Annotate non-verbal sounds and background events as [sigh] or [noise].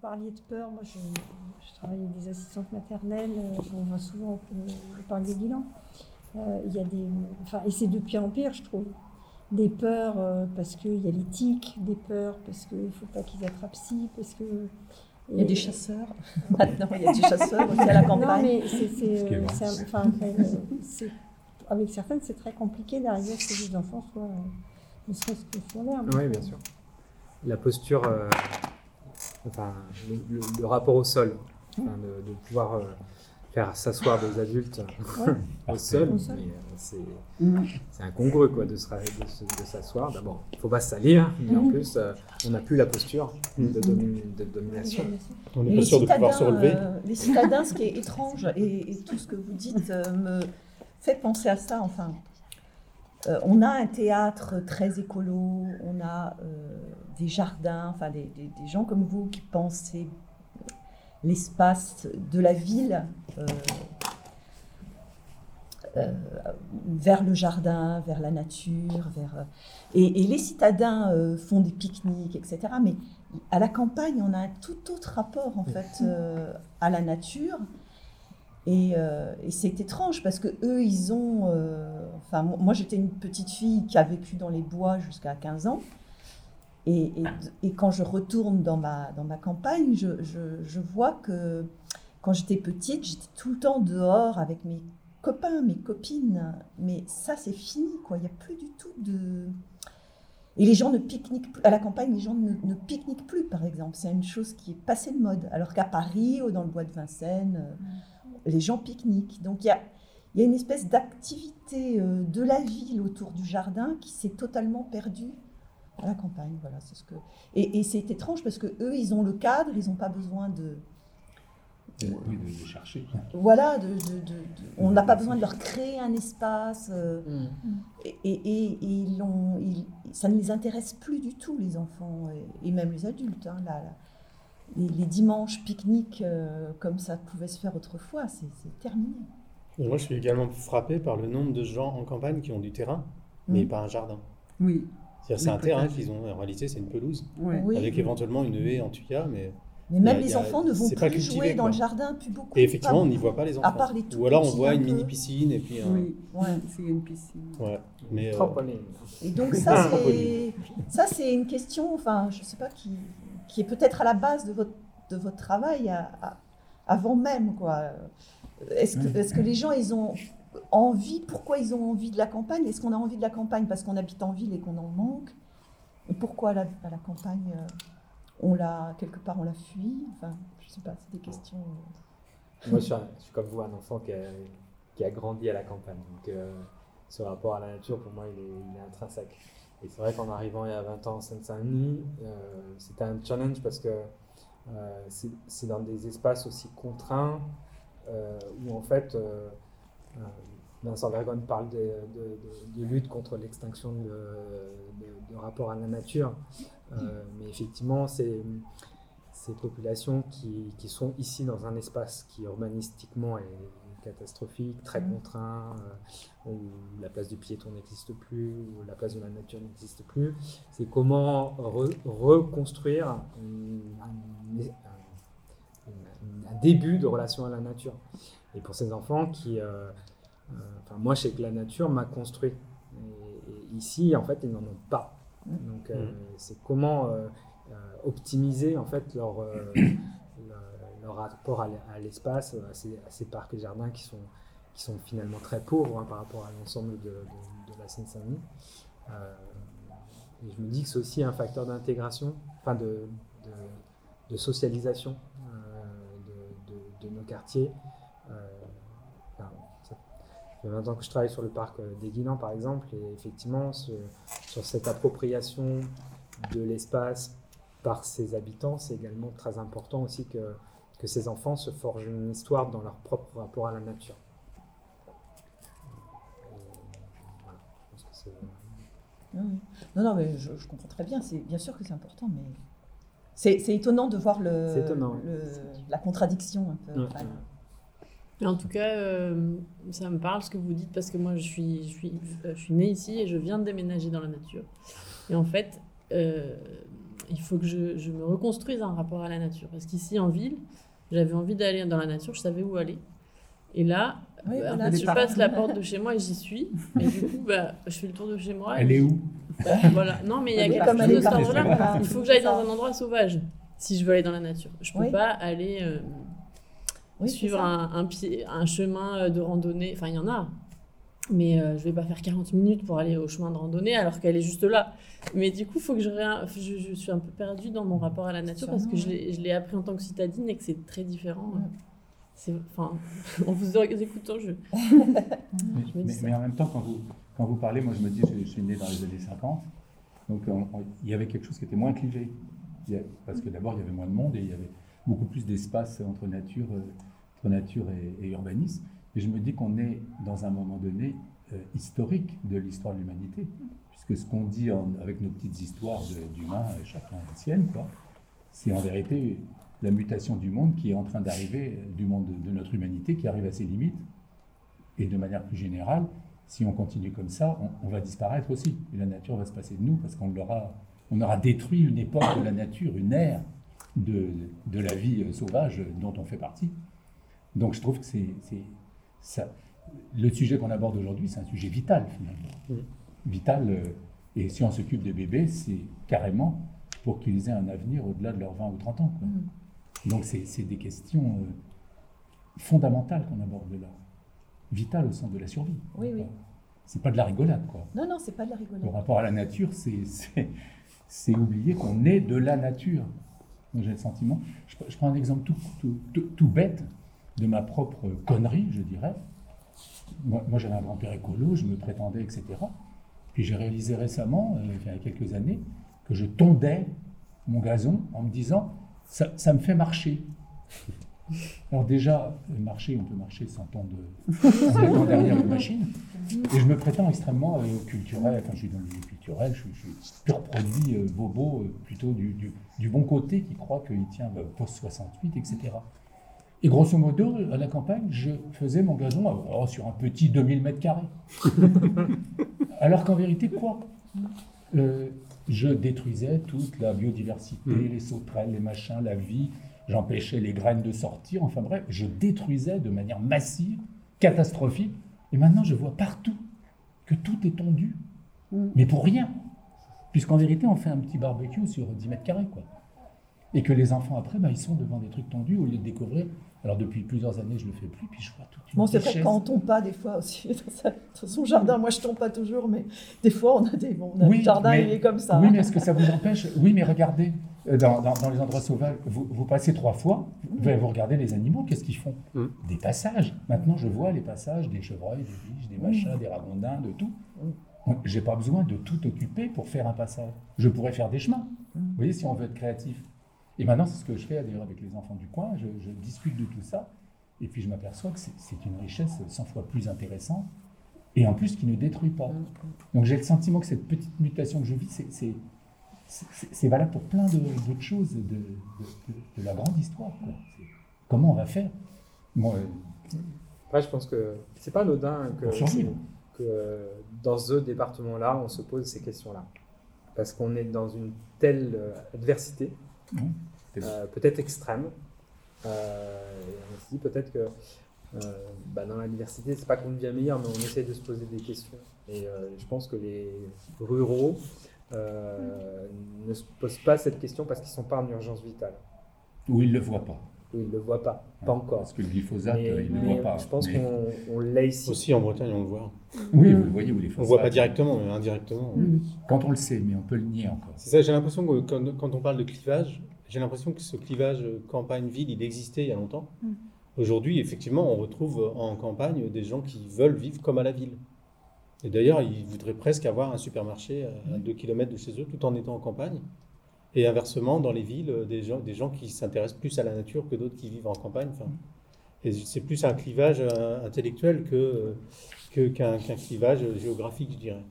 parliez de peur. Moi, je, travaille avec des assistantes maternelles. Euh, on va souvent parler des bilans. il y a des, enfin, et c'est de pire en pire, je trouve. Des peurs parce qu'il y a l'éthique, des peurs parce qu'il ne faut pas qu'ils attrapent ci, parce que. Il y a des chasseurs. [laughs] Maintenant, il y a des chasseurs aussi à la campagne. [laughs] Non, mais c'est, enfin, [laughs] avec certaines, c'est très compliqué d'arriver à ce que les enfants soient, ne serait-ce que sur l'herbe. Oui, bien sûr. La posture, euh, enfin, le, rapport au sol, de, pouvoir euh, faire s'asseoir des adultes [laughs] au sol, euh, c'est incongru quoi, de, s'asseoir. D'abord, il ne faut pas se salir, mais en mm. plus, on n'a plus la posture de, de domination. On n'est pas sûr de pouvoir se relever. les citadins, ce qui est étrange, et, et, tout ce que vous dites me fait penser à ça, enfin. Euh, on a un théâtre très écolo, on a euh, des jardins, enfin des, gens comme vous qui pensent l'espace de la ville euh, vers le jardin, vers la nature, vers et, les citadins font des pique-niques, etc. Mais à la campagne, on a un tout autre rapport en fait à la nature euh, et, c'est étrange parce que eux, ils ont. Euh, enfin, moi, j'étais une petite fille qui a vécu dans les bois jusqu'à 15 ans. Et, et, quand je retourne dans ma, dans ma campagne, je, je, je vois que quand j'étais petite, j'étais tout le temps dehors avec mes copains, mes copines. Mais ça, c'est fini, quoi. Il n'y a plus du tout de. Et les gens ne pique-niquent plus. À la campagne, les gens ne, ne pique-niquent plus, par exemple. C'est une chose qui est passée de mode. Alors qu'à Paris ou dans le bois de Vincennes. Euh, les gens pique-niquent. Donc il y a, y a, une espèce d'activité euh, de la ville autour du jardin qui s'est totalement perdue à la campagne. Voilà, c'est ce que. Et, c'est étrange parce que eux, ils ont le cadre, ils n'ont pas besoin de. Oui, de chercher. Voilà, de, on n'a pas besoin de leur créer un espace. Euh, mm. Et, et, ils ont, ça ne les intéresse plus du tout, les enfants, et, même les adultes. Hein, là, les, dimanches pique-niques euh, comme ça pouvait se faire autrefois, c'est terminé. moi, je suis également frappé par le nombre de gens en campagne qui ont du terrain, mais pas un jardin. Oui. C'est un terrain qu'ils ont, en réalité, c'est une pelouse, avec éventuellement une haie en tuya, mais... Mais même les enfants ne vont plus jouer dans le jardin, plus beaucoup. Et effectivement, on n'y voit pas les enfants. À part les tout Ou alors on voit une mini piscine et puis. Oui, ouais. c'est une piscine. Ouais. Mais, euh... Et donc [laughs] ça, c'est ça, c'est une question. Enfin, je sais pas qui qui est peut-être à la base de votre, de votre travail avant même. Quoi. Est-ce, que, est-ce que les gens, ils ont envie, pourquoi ils ont envie de la campagne? Est-ce qu'on a envie de la campagne parce qu'on habite en ville et qu'on en manque? Et pourquoi la, à la campagne, euh, on l'a, quelque part, on la fuit Enfin, je sais pas, c'est des questions. Euh. Moi, je suis, comme vous, un enfant qui a, grandi à la campagne. Donc, euh, ce rapport à la nature, pour moi, il est, il intrinsèque. Et c'est vrai qu'en arrivant il y a 20 ans en Seine-Saint-Denis, euh, c'était un challenge parce que c'est dans des espaces aussi contraints où en fait Vincent Vergonne parle de, de, lutte contre l'extinction de, de, rapport à la nature. mais effectivement, ces populations qui, qui, sont ici dans un espace qui urbanistiquement est catastrophique, très mmh. contraint, euh, où la place du piéton n'existe plus, où la place de la nature n'existe plus. C'est comment reconstruire un, début de relation à la nature. Et pour ces enfants qui... Euh, euh, enfin, moi, je sais que la nature m'a construit. Et, ici, en fait, ils n'en ont pas. Donc, mmh. c'est comment optimiser en fait leur, rapport à l'espace, à, ces, parcs et jardins qui sont, qui sont finalement très pauvres hein, par rapport à l'ensemble de, la Seine-Saint-Denis. Euh, et je me dis que c'est aussi un facteur d'intégration, enfin de, de, socialisation euh, de, nos quartiers. Euh, fait 20 ans que je travaille sur le parc des Guilans, par exemple, et effectivement, sur cette appropriation de l'espace par ses habitants, c'est également très important aussi que que ces enfants se forgent une histoire dans leur propre rapport à la nature. Non, non, mais je, comprends très bien. C'est bien sûr que c'est important, mais c'est étonnant de voir le, la contradiction un peu. En tout cas, euh, ça me parle ce que vous dites parce que moi, je suis, je suis, je suis née ici et je viens de déménager dans la nature. Et en fait, euh, il faut que je, je me reconstruise un rapport à la nature. Parce qu'ici, en ville, j'avais envie d'aller dans la nature, je savais où aller. Et là, Oui, bah, voilà, je passe la porte de chez moi et j'y suis. Et du coup, bah, je fais le tour de chez moi. Elle est où? Bah, voilà. Non, mais il y a quelque chose de ordre-là. voilà. Il faut que j'aille dans un endroit sauvage si je veux aller dans la nature. Je peux Oui. pas aller euh, Oui, suivre un, un pied, un chemin euh, de randonnée. Enfin, il y en a. Mais euh, je vais pas faire 40 minutes pour aller au chemin de randonnée alors qu'elle est juste là. Mais du coup, faut que je, je, je suis un peu perdue dans mon rapport à la nature parce que je l'ai je l'ai appris en tant que citadine et que c'est très différent. Ouais. C'est, enfin, [laughs] en vous écoutant, je, [laughs] mais, Je mais- en même temps, quand vous, quand vous parlez, moi je me dis, je, je suis né dans les années 50, donc on- on- il y avait quelque chose qui était moins clivé. A- parce que d'abord, il y avait moins de monde et il y avait beaucoup plus d'espace entre nature, euh, et, urbanisme. Et je me dis qu'on est dans un moment donné euh, historique de l'histoire de l'humanité, puisque ce qu'on dit avec nos petites histoires d'humains, euh, chacun la sienne, c'est en vérité la mutation du monde qui est en train d'arriver, du monde de, notre humanité, qui arrive à ses limites. Et de manière plus générale, si on continue comme ça, on, va disparaître aussi. Et la nature va se passer de nous parce qu'on aura détruit une époque de la nature, une ère de, de la vie euh, sauvage dont on fait partie. Donc je trouve que c'est, c'est- ça, le sujet qu'on aborde aujourd'hui, c'est un sujet vital finalement. Mm. Vital. euh, et si on s'occupe des bébés, c'est carrément pour qu'ils aient un avenir au-delà de leurs 20 ou 30 ans. quoi. Mm. Donc c'est c'est des questions euh, fondamentales qu'on aborde là, vitales au sens de la survie. Oui, oui. C'est pas de la rigolade, quoi. Non, non, c'est pas de la Le rigolade. rapport à la nature, c'est- c'est c'est oublier qu'on est de la nature. J'ai le sentiment. Je, prends un exemple tout, bête de ma propre connerie, je dirais. Moi, j'avais un grand-père écolo, je me prétendais, etc. Puis j'ai réalisé récemment, euh, il y a quelques années, que je tondais mon gazon en me disant ça me fait marcher. Alors déjà, marcher, on peut marcher sans tondre en étant derrière une machine. Et je me prétends extrêmement euh, culturel, enfin je suis dans le milieu culturel, je suis, je suis pur produit euh, bobo, euh, plutôt du, du- du bon côté qui croit qu'il tient bah, post 68, etc. Et grosso modo, à la campagne, je faisais mon gazon oh, sur un petit 2000 mètres carrés. [laughs] Alors qu'en vérité, quoi? Euh, Je détruisais toute la biodiversité, Mm. les sauterelles, les machins, la vie, j'empêchais les graines de sortir, enfin bref, je détruisais de manière massive, catastrophique. Et maintenant, je vois partout que tout est tondu, Mm. mais pour rien. Puisqu'en vérité, on fait un petit barbecue sur 10 mètres carrés, quoi. Et que les enfants, après, bah, ils sont devant des trucs tondus au lieu de découvrir. Alors, depuis plusieurs années, je le fais plus, puis je vois toute une Bon, c'est vrai richesse. que quand on tombe pas, des fois aussi, [laughs] dans, sa- dans son jardin, moi je tombe pas toujours, mais des fois on a des on a Oui, le jardin, mais- il est comme ça. Oui, mais est-ce que ça vous empêche? Oui, mais regardez, euh, dans, dans- dans les endroits sauvages, vous, vous passez trois fois, vous, vous regardez les animaux, qu'est-ce qu'ils font? Mm. Des passages. Maintenant, je vois les passages des chevreuils, des biches, des machins, des ragondins, de tout. J'ai pas besoin de tout occuper pour faire un passage. Je pourrais faire des chemins. Vous voyez, si on veut être créatif. Et maintenant, c'est ce que je fais d'ailleurs avec les enfants du coin. Je, je discute de tout ça. Et puis, je m'aperçois que c'est une richesse 100 fois plus intéressante. Et en plus, qui ne détruit pas. Donc, j'ai le sentiment que cette petite mutation que je vis, c'est- valable pour plein d'autres choses de, de- de- de la grande histoire. quoi. Comment on va faire? Moi, euh, Après, je pense que c'est pas anodin que, dans ce département-là, on se pose ces questions-là. Parce qu'on est dans une telle euh, adversité, Euh, peut-être extrême. Euh, et on se dit peut-être que euh, bah, dans l'adversité, c'est pas qu'on devient meilleur, mais on essaie de se poser des questions. Et euh, je pense que les ruraux euh, ne se posent pas cette question parce qu'ils sont pas en urgence vitale. Ou ils ne le voient pas. Ou ils le voient pas, pas encore. Parce que le glyphosate, Mais- euh, ils ne le voient pas. je pense Mais- qu'on on l'a ici. Aussi en Bretagne, on le voit. Oui, vous le voyez, ou les On le voit pas directement, mais indirectement. Quand on le sait, mais on peut le nier encore. C'est ça, j'ai l'impression que quand, quand on parle de clivage, j'ai l'impression que ce clivage campagne-ville, il existait il y a longtemps. Mm. Aujourd'hui, effectivement, on retrouve en campagne des gens qui veulent vivre comme à la ville. Et d'ailleurs, ils voudraient presque avoir un supermarché à 2 km de chez eux tout en étant en campagne. Et inversement, dans les villes, des gens, des gens qui s'intéressent plus à la nature que d'autres qui vivent en campagne. Enfin, et c'est plus un clivage euh, intellectuel que, que- qu'un qu'un clivage géographique, je dirais.